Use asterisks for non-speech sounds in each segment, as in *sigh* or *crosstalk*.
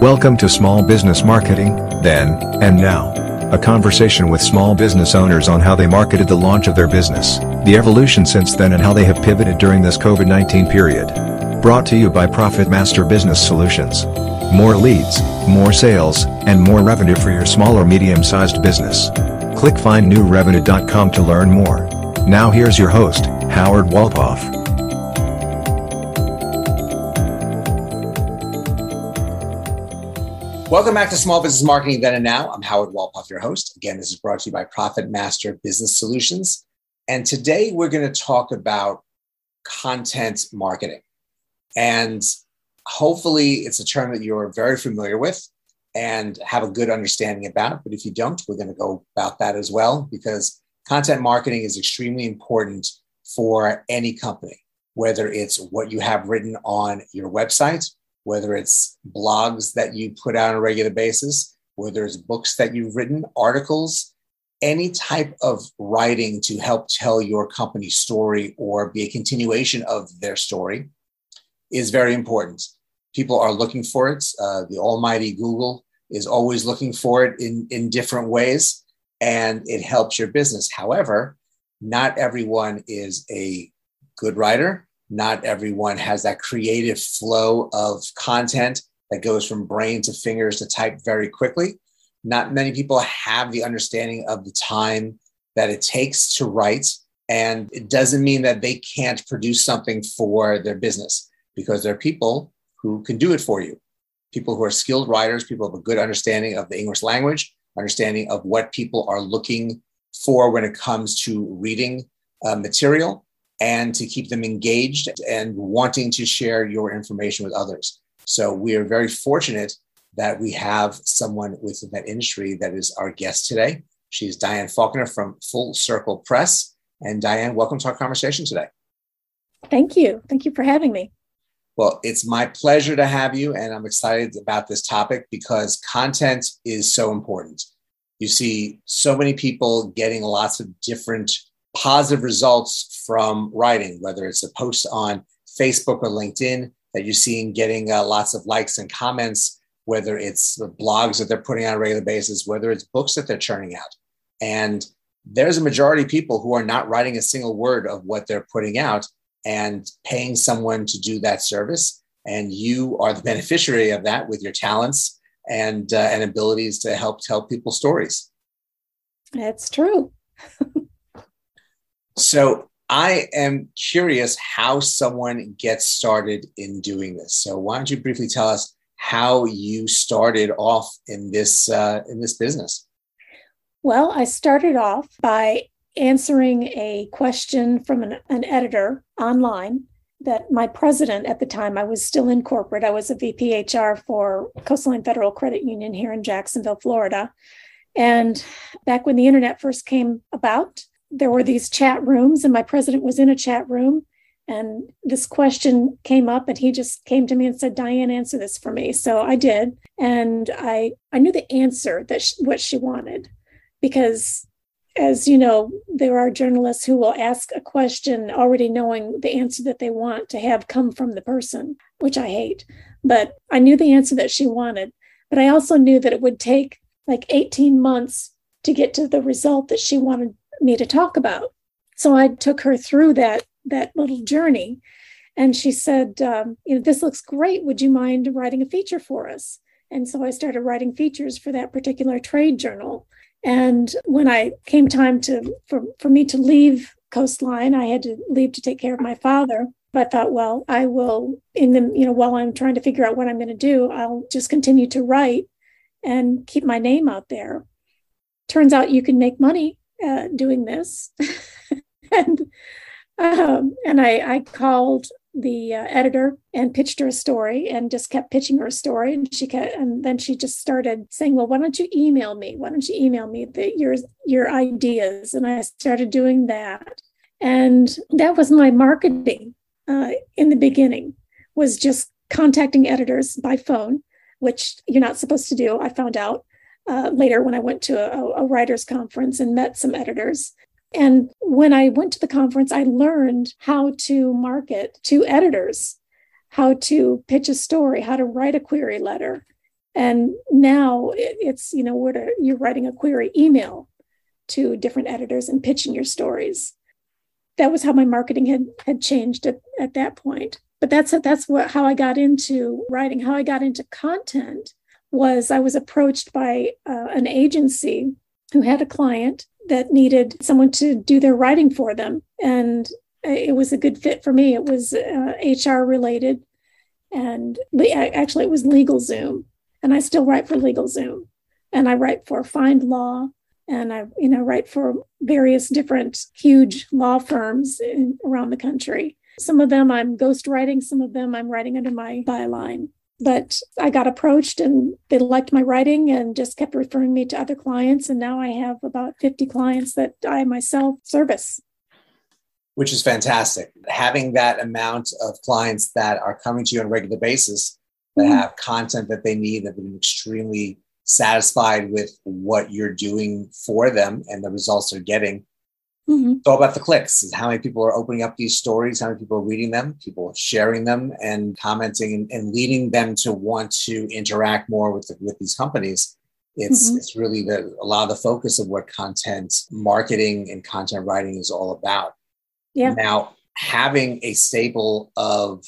Welcome to Small Business Marketing, Then and Now. A conversation with small business owners on how they marketed the launch of their business, the evolution since then, and how they have pivoted during this COVID 19 period. Brought to you by Profit Master Business Solutions. More leads, more sales, and more revenue for your small or medium sized business. Click findnewrevenue.com to learn more. Now, here's your host, Howard Walpoff. Welcome back to Small Business Marketing Then and Now. I'm Howard Walpoff, your host. Again, this is brought to you by Profit Master Business Solutions. And today we're going to talk about content marketing. And hopefully, it's a term that you're very familiar with and have a good understanding about. But if you don't, we're going to go about that as well because content marketing is extremely important for any company, whether it's what you have written on your website whether it's blogs that you put out on a regular basis, whether it's books that you've written, articles, any type of writing to help tell your company's story or be a continuation of their story is very important. People are looking for it. Uh, the almighty Google is always looking for it in, in different ways, and it helps your business. However, not everyone is a good writer not everyone has that creative flow of content that goes from brain to fingers to type very quickly. Not many people have the understanding of the time that it takes to write. And it doesn't mean that they can't produce something for their business because there are people who can do it for you. People who are skilled writers, people have a good understanding of the English language, understanding of what people are looking for when it comes to reading uh, material and to keep them engaged and wanting to share your information with others. So we are very fortunate that we have someone within that industry that is our guest today. She's Diane Faulkner from Full Circle Press. And Diane, welcome to our conversation today. Thank you. Thank you for having me. Well, it's my pleasure to have you, and I'm excited about this topic because content is so important. You see so many people getting lots of different positive results from writing, whether it's a post on Facebook or LinkedIn that you're seeing getting uh, lots of likes and comments, whether it's the blogs that they're putting out on a regular basis, whether it's books that they're churning out. And there's a majority of people who are not writing a single word of what they're putting out and paying someone to do that service. And you are the beneficiary of that with your talents and, uh, and abilities to help tell people stories. That's true. *laughs* So I am curious how someone gets started in doing this. So why don't you briefly tell us how you started off in this uh, in this business? Well, I started off by answering a question from an, an editor online that my president at the time, I was still in corporate. I was a VP HR for Coastline Federal Credit Union here in Jacksonville, Florida. And back when the internet first came about, there were these chat rooms, and my president was in a chat room. And this question came up, and he just came to me and said, "Diane, answer this for me." So I did, and I I knew the answer that she, what she wanted, because as you know, there are journalists who will ask a question already knowing the answer that they want to have come from the person, which I hate. But I knew the answer that she wanted. But I also knew that it would take like 18 months to get to the result that she wanted me to talk about. So I took her through that that little journey, and she said, um, "You know, this looks great. Would you mind writing a feature for us?" And so I started writing features for that particular trade journal. And when I came time to for, for me to leave Coastline, I had to leave to take care of my father. But I thought, well, I will in the you know while I'm trying to figure out what I'm going to do, I'll just continue to write and keep my name out there. Turns out you can make money uh, doing this. *laughs* and um, and I, I called the uh, editor and pitched her a story and just kept pitching her a story. And she kept, and then she just started saying well why don't you email me? Why don't you email me the, your your ideas? And i started doing that. And that was my marketing uh, in the beginning was just contacting editors by phone which you're not supposed to do i found out uh, later when I went to a, a writers' conference and met some editors. And when I went to the conference, I learned how to market to editors, how to pitch a story, how to write a query letter. And now it's, you know, where you're writing a query email to different editors and pitching your stories. That was how my marketing had had changed at, at that point. But that's that's what how I got into writing. How I got into content was I was approached by uh, an agency who had a client that needed someone to do their writing for them, and it was a good fit for me. It was uh, HR related, and le- actually it was LegalZoom, and I still write for LegalZoom, and I write for FindLaw. and I you know write for various different huge law firms in, around the country. Some of them I'm ghostwriting, some of them I'm writing under my byline. But I got approached and they liked my writing and just kept referring me to other clients. And now I have about 50 clients that I myself service which is fantastic. Having that amount of clients that are coming to you on a regular basis that mm-hmm. have content that they need, that have been extremely satisfied with what you're doing for them and the results they're getting. Mm-hmm. It's all about the clicks. Is how many people are opening up these stories, how many people are reading them, people sharing them and commenting and, and leading them to want to interact more with the, with these companies. It's mm-hmm. it's really the a lot of the focus of what content marketing and content writing is all about. Yeah. Now, having a stable of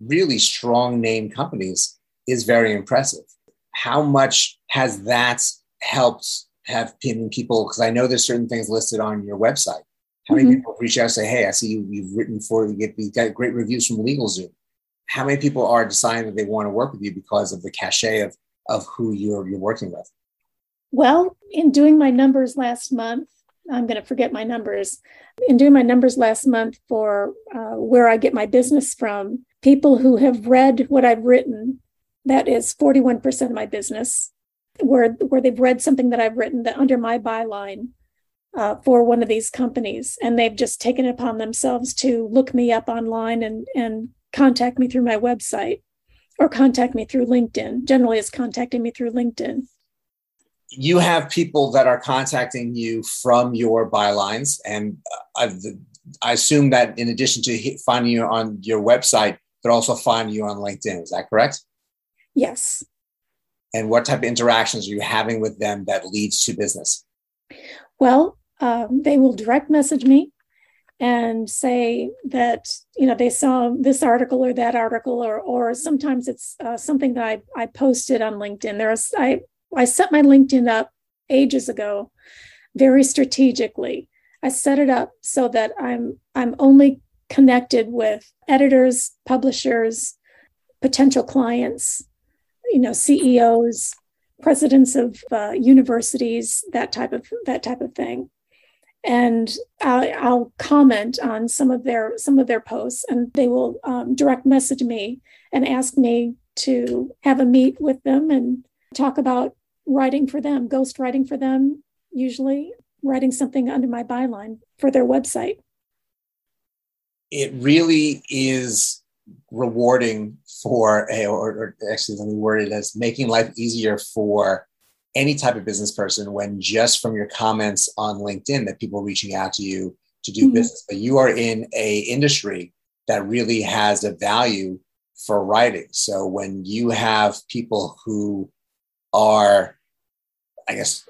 really strong name companies is very impressive. How much has that helped have people? Because I know there's certain things listed on your website. How many mm-hmm. people reach out and say, "Hey, I see you, you've written for you get you got great reviews from LegalZoom." How many people are deciding that they want to work with you because of the cachet of of who you're you're working with? Well, in doing my numbers last month, I'm going to forget my numbers. In doing my numbers last month for uh, where I get my business from, people who have read what I've written, that is 41% of my business, where, where they've read something that I've written that under my byline uh, for one of these companies. And they've just taken it upon themselves to look me up online and, and contact me through my website or contact me through LinkedIn. Generally, it's contacting me through LinkedIn you have people that are contacting you from your bylines, and I've, I assume that in addition to finding you on your website, they're also finding you on LinkedIn. Is that correct? Yes. And what type of interactions are you having with them that leads to business? Well, um, they will direct message me and say that you know they saw this article or that article or or sometimes it's uh, something that I, I posted on linkedin there's i I set my LinkedIn up ages ago very strategically. I set it up so that I'm I'm only connected with editors, publishers, potential clients, you know, CEOs, presidents of uh, universities, that type of that type of thing. And I'll, I'll, comment on some of their some of their posts, and they will um, direct message me and ask me to have a meet with them and talk about writing for them, ghost writing for them, usually writing something under my byline for their website. It really is rewarding for a, or, or actually let me word it as making life easier for any type of business person when just from your comments on LinkedIn that people are reaching out to you to do mm-hmm. business, but you are in a industry that really has a value for writing. So when you have people who are, I guess,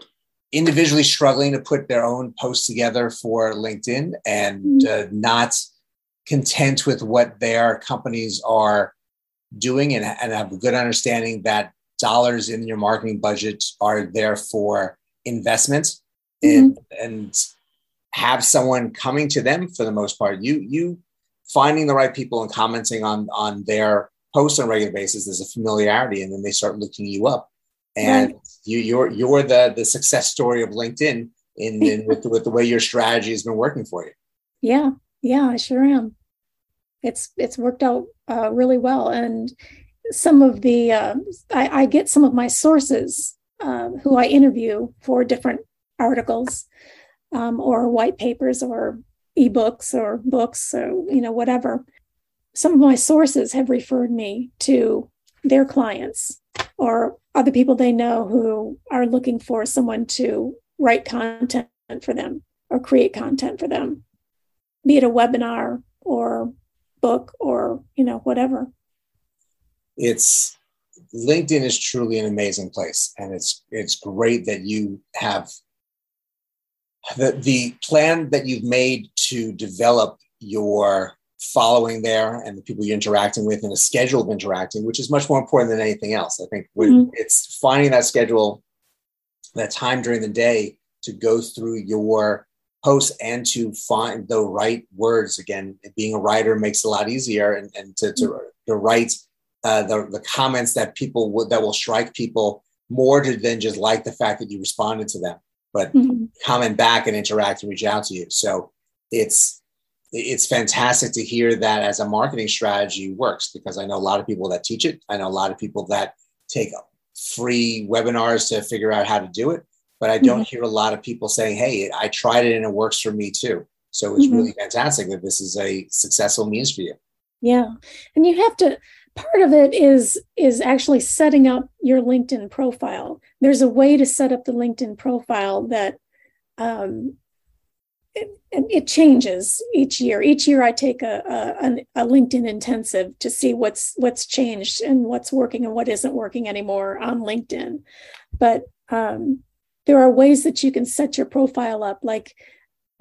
individually struggling to put their own posts together for LinkedIn and mm-hmm. uh, not content with what their companies are doing and, and have a good understanding that dollars in your marketing budget are there for investment mm-hmm. and, and have someone coming to them for the most part you you finding the right people and commenting on on their posts on a regular basis there's a familiarity and then they start looking you up and right. you, you're you're the the success story of LinkedIn in, in *laughs* with, with the way your strategy has been working for you. Yeah, yeah, I sure am. It's it's worked out uh, really well, and some of the uh, I, I, get some of my sources uh, who I interview for different articles um, or white papers or ebooks or books or you know whatever. Some of my sources have referred me to their clients or other people they know who are looking for someone to write content for them or create content for them, be it a webinar or book or you know whatever. It's LinkedIn is truly an amazing place, and it's it's great that you have the the plan that you've made to develop your following there and the people you're interacting with and a schedule of interacting, which is much more important than anything else. I think mm-hmm. it's finding that schedule, that time during the day to go through your posts and to find the right words. Again, being a writer makes it a lot easier and, and to, to, mm-hmm. to write uh, the, the comments that people would, that will strike people more to, than just like the fact that you responded to them, but mm-hmm. comment back and interact and reach out to you. So it's, it's fantastic to hear that as a marketing strategy works because I know a lot of people that teach it. I know a lot of people that take free webinars to figure out how to do it, but I don't mm-hmm. hear a lot of people saying, "Hey, I tried it and it works for me too." So it's mm-hmm. really fantastic that this is a successful means for you. Yeah, and you have to. Part of it is is actually setting up your LinkedIn profile. There's a way to set up the LinkedIn profile that um, it, it changes each year. Each year, I take a, a, a LinkedIn intensive to see what's what's changed and what's working and what isn't working anymore on LinkedIn. But um, there are ways that you can set your profile up, like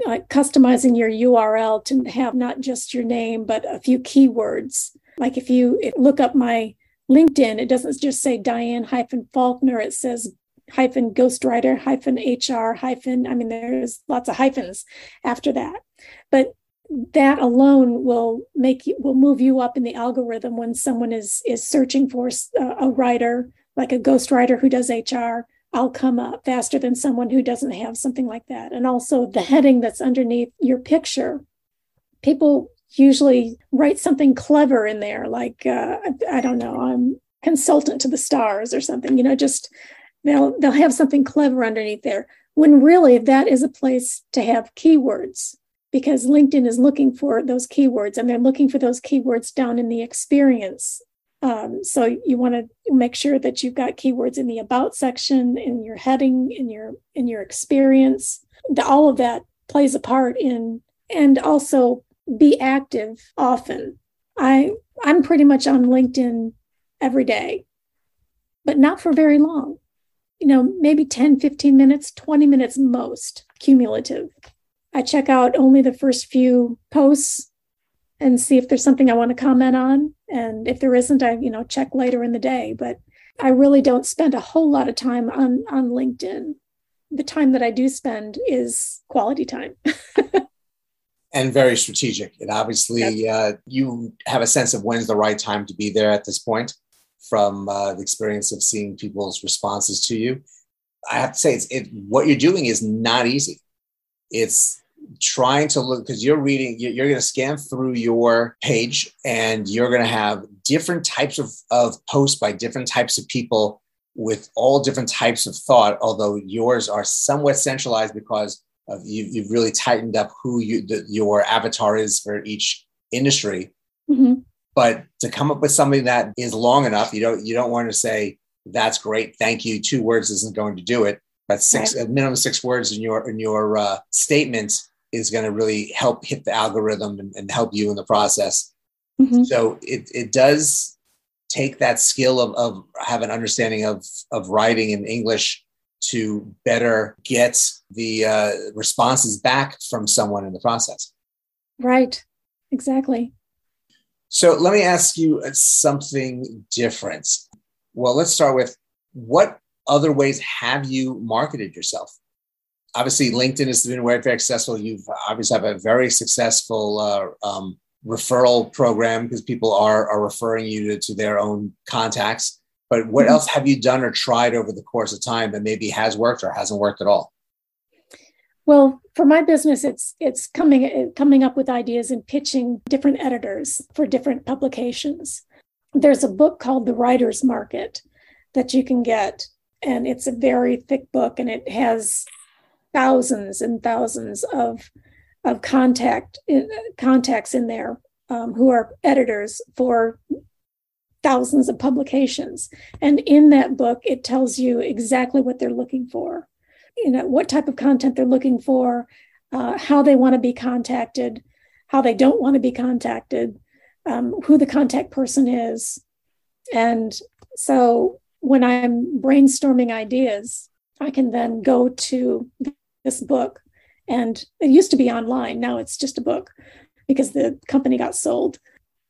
uh, customizing your URL to have not just your name but a few keywords. Like if you look up my LinkedIn, it doesn't just say Diane hyphen Faulkner. It says hyphen ghostwriter hyphen hr hyphen i mean there's lots of hyphens after that but that alone will make you will move you up in the algorithm when someone is is searching for a, a writer like a ghostwriter who does hr i'll come up faster than someone who doesn't have something like that. And also the heading that's underneath your picture people usually write something clever in there like uh, i don't know i'm consultant to the stars or something you know just they'll they'll have something clever underneath there. When really that is a place to have keywords because linkedin is looking for those keywords and they're looking for those keywords down in the experience um, so you want to make sure that you've got keywords in the about section in your heading in your in your experience. All of that plays a part in and also be active often. I i'm pretty much on linkedin every day but not for very long. You know, maybe 10, 15 minutes, 20 minutes most cumulative. I check out only the first few posts and see if there's something I want to comment on. And if there isn't, I, you know, check later in the day. But I really don't spend a whole lot of time on on LinkedIn. The time that I do spend is quality time. *laughs* and very strategic. And obviously, uh, you have a sense of when's the right time to be there at this point from uh, the experience of seeing people's responses to you. I have to say, it's it, what you're doing is not easy. It's trying to look because you're reading, you're, you're going to scan through your page and you're going to have different types of, of posts by different types of people with all different types of thought, although yours are somewhat centralized because of you, you've really tightened up who you, the, your avatar is for each industry. Mm-hmm. But to come up with something that is long enough, you don't you don't want to say that's great, thank you. Two words isn't going to do it, but six right. minimum six words in your in your uh, statement is going to really help hit the algorithm and, and help you in the process. Mm-hmm. So it it does take that skill of, of have an understanding of of writing in English to better get the uh, responses back from someone in the process. Right. Exactly. So let me ask you something different. Well, let's start with what other ways have you marketed yourself? Obviously, LinkedIn has been very, very successful. You've obviously have a very successful uh, um, referral program because people are, are referring you to, to their own contacts. But what mm-hmm. else have you done or tried over the course of time that maybe has worked or hasn't worked at all? Well, for my business, it's it's coming coming up with ideas and pitching different editors for different publications. There's a book called The Writer's Market that you can get, and it's a very thick book, and it has thousands and thousands of of contact contacts in there um, who are editors for thousands of publications. And in that book, it tells you exactly what they're looking for you know what type of content they're looking for uh, how they want to be contacted how they don't want to be contacted um, who the contact person is And so when I'm brainstorming ideas, I can then go to this book. And it used to be online, now it's just a book because the company got sold.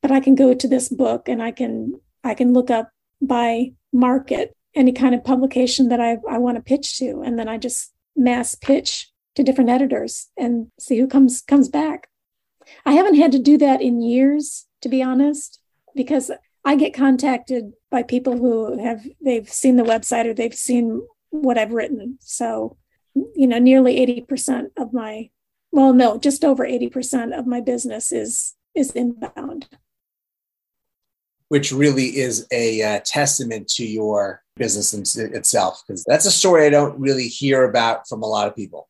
But I can go to this book and I can I can look up by market any kind of publication that I, I want to pitch to. And then I just mass pitch to different editors and see who comes comes back. I haven't had to do that in years, to be honest, because I get contacted by people who have they've seen the website or they've seen what I've written. So, you know, nearly 80% of my well, no, just over 80% of my business is is inbound. Which really is a uh, testament to your business in, itself, because that's a story I don't really hear about from a lot of people.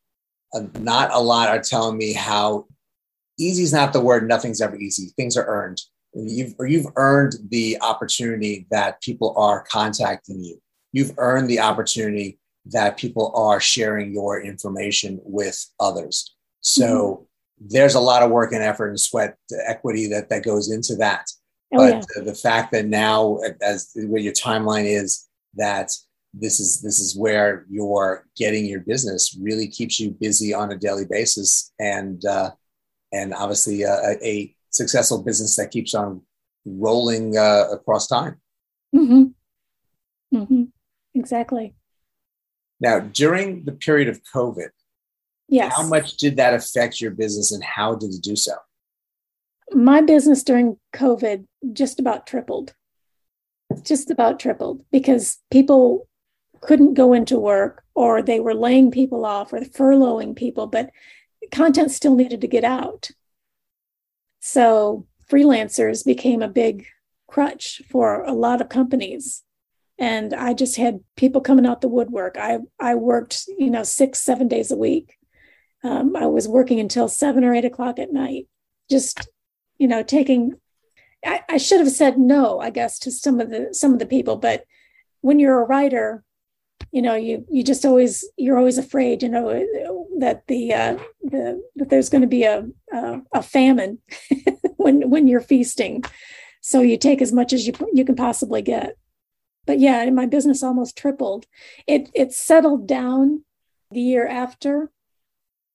Uh, not a lot are telling me how easy is not the word. Nothing's ever easy. Things are earned you've or you've earned the opportunity that people are contacting you. You've earned the opportunity that people are sharing your information with others. So mm-hmm. there's a lot of work and effort and sweat equity that that goes into that. Oh, but yeah. the, fact that now, as where your timeline is, that this is this is where you're getting your business really keeps you busy on a daily basis, and uh, and obviously uh, a, a successful business that keeps on rolling uh, across time. Mm-hmm. Mm-hmm. Exactly. Now, during the period of COVID, yes. how much did that affect your business and how did it do so? My business during COVID just about tripled. Just about tripled because people couldn't go into work or they were laying people off or furloughing people, but content still needed to get out. So freelancers became a big crutch for a lot of companies. And I just had people coming out the woodwork. I, I worked, you know, six, seven days a week. Um, I was working until seven or eight o'clock at night, just, you know, taking, I, I should have said no, I guess, to some of the, some of the people, but when you're a writer, you know you you just always you're always afraid you know that the uh the that there's going to be a a, a famine *laughs* when when you're feasting so you take as much as you you can possibly get but yeah my business almost tripled it it settled down the year after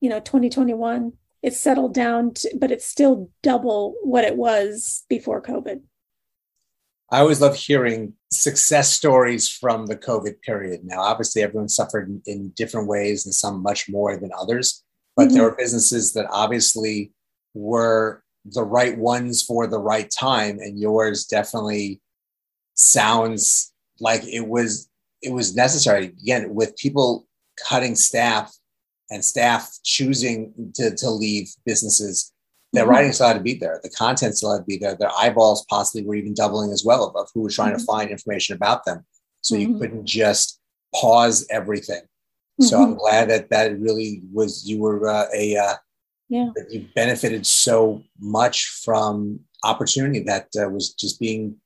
you know 2021 it settled down to, but it's still double what it was before covid I always love hearing success stories from the COVID period. Now, obviously, everyone suffered in, in different ways and some much more than others, but mm-hmm. there were businesses that obviously were the right ones for the right time. And yours definitely sounds like it was it was necessary again with people cutting staff and staff choosing to, to leave businesses their mm-hmm. writing still had to be there. The content still had to be there. Their eyeballs possibly were even doubling as well of, who was trying mm-hmm. to find information about them. So mm-hmm. you couldn't just pause everything. So I'm mm-hmm. glad that that really was you were uh, a uh, yeah you benefited so much from opportunity that uh, was just being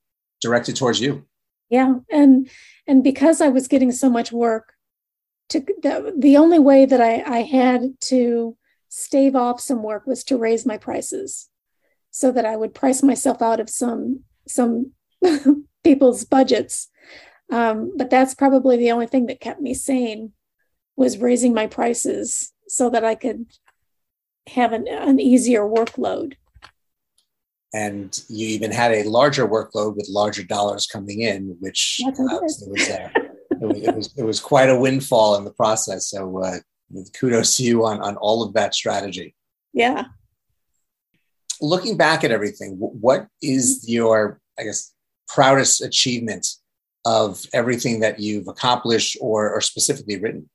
directed towards you. Yeah, and and because I was getting so much work, to the, the only way that I, I had to stave off some work was to raise my prices so that I would price myself out of some some *laughs* people's budgets. Um, but that's probably the only thing that kept me sane was raising my prices so that I could have an, an easier workload. And you even had a larger workload with larger dollars coming in, which uh, was, uh, it, was, it, was, it was quite a windfall in the process. So uh, kudos to you on, on all of that strategy. Yeah. Looking back at everything, what is your, I guess, proudest achievement of everything that you've accomplished or, or specifically written?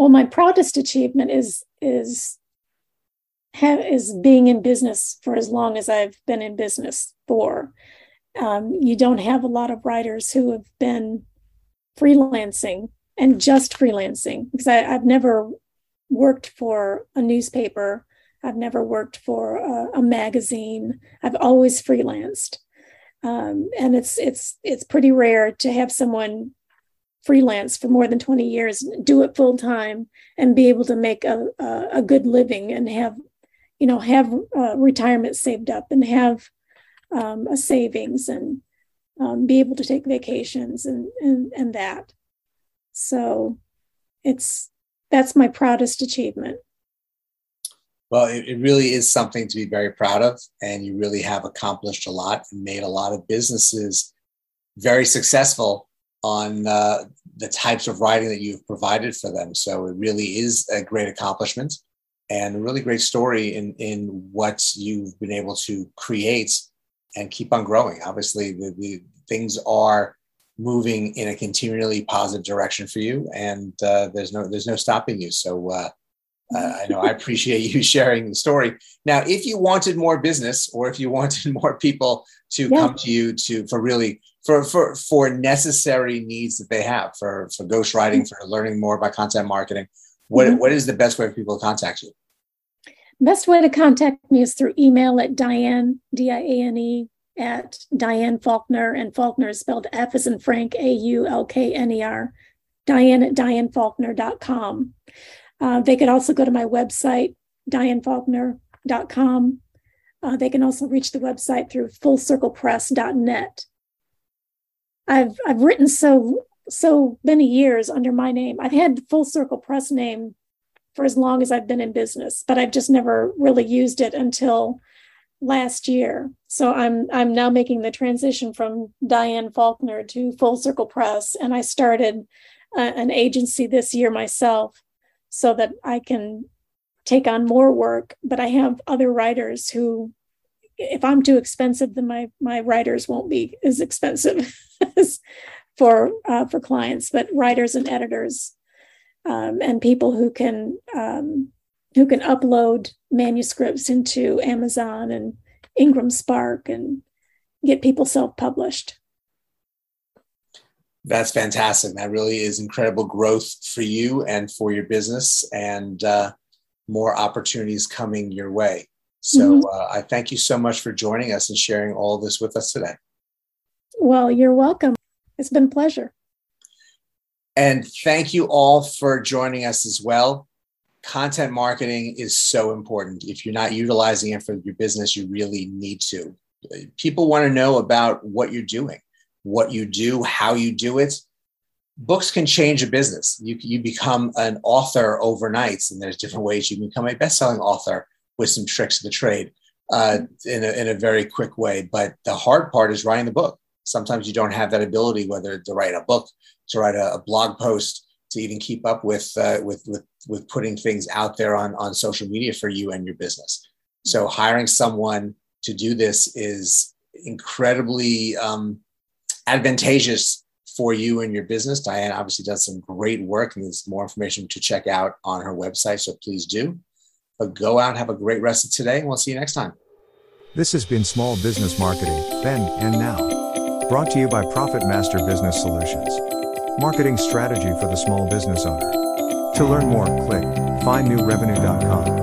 Well, my proudest achievement is is have, is being in business for as long as I've been in business for. Um, you don't have a lot of writers who have been freelancing and just freelancing because I, have never worked for a newspaper. I've never worked for a, a magazine. I've always freelanced, um, and it's it's it's pretty rare to have someone freelance for more than 20 years do it full time and be able to make a, a, a, good living and have you know, have uh, retirement saved up and have um, a savings and um, be able to take vacations and, and, and that. So it's, that's my proudest achievement. Well, it, it, really is something to be very proud of. And you really have accomplished a lot and made a lot of businesses very successful on uh, the types of writing that you've provided for them. So it really is a great accomplishment and a really great story in, in what you've been able to create and keep on growing. Obviously, the, the things are moving in a continually positive direction for you, and uh, there's no there's no stopping you. So uh, uh, I know I appreciate you *laughs* sharing the story. Now, if you wanted more business, or if you *laughs* wanted more people to yeah. come to you to for really for for for necessary needs that they have for for ghostwriting, mm-hmm. for learning more about content marketing, what mm-hmm. what is the best way for people to contact you? Best way to contact me is through email at Diane D I A N E at Diane Faulkner, and Faulkner is spelled F as in Frank A U L K N E R. Diane at DianeFaulkner.com. Uh, they could also go to my website, dianefaulkner.com. Uh, they can also reach the website through fullcirclepress.net. I've I've written so so many years under my name. I've had Full Circle Press name for as long as I've been in business, but I've just never really used it until last year. So I'm I'm now making the transition from Diane Faulkner to Full Circle Press, and I started uh, an agency this year myself so that I can take on more work. But I have other writers who, if I'm too expensive, then my my writers won't be as expensive *laughs* as for uh, for clients. But writers and editors um, and people who can um, who can upload manuscripts into Amazon and IngramSpark and get people self published. That's fantastic. That really is incredible growth for you and for your business, and uh, more opportunities coming your way. So mm-hmm. uh, I thank you so much for joining us and sharing all this with us today. Well, you're welcome. It's been a pleasure. And thank you all for joining us as well. Content marketing is so important. If you're not utilizing it for your business, you really need to. People want to know about what you're doing what you do, how you do it. Books can change a business. You, you become an author overnight, and there's different ways you can become a best-selling author with some tricks of the trade uh, in, a, in a very quick way. But the hard part is writing the book. Sometimes you don't have that ability, whether to write a book, to write a, a blog post, to even keep up with, uh, with, with, with putting things out there on, on social media for you and your business. So hiring someone to do this is incredibly um, advantageous for you and your business. Diane obviously does some great work, and there's more information to check out on her website. So please do. But go out, have a great rest of today, and we'll see you next time. This has been Small Business Marketing, then and now. Brought to you by Profit Master Business Solutions. Marketing strategy for the small business owner. To learn more, click findnewrevenue.com.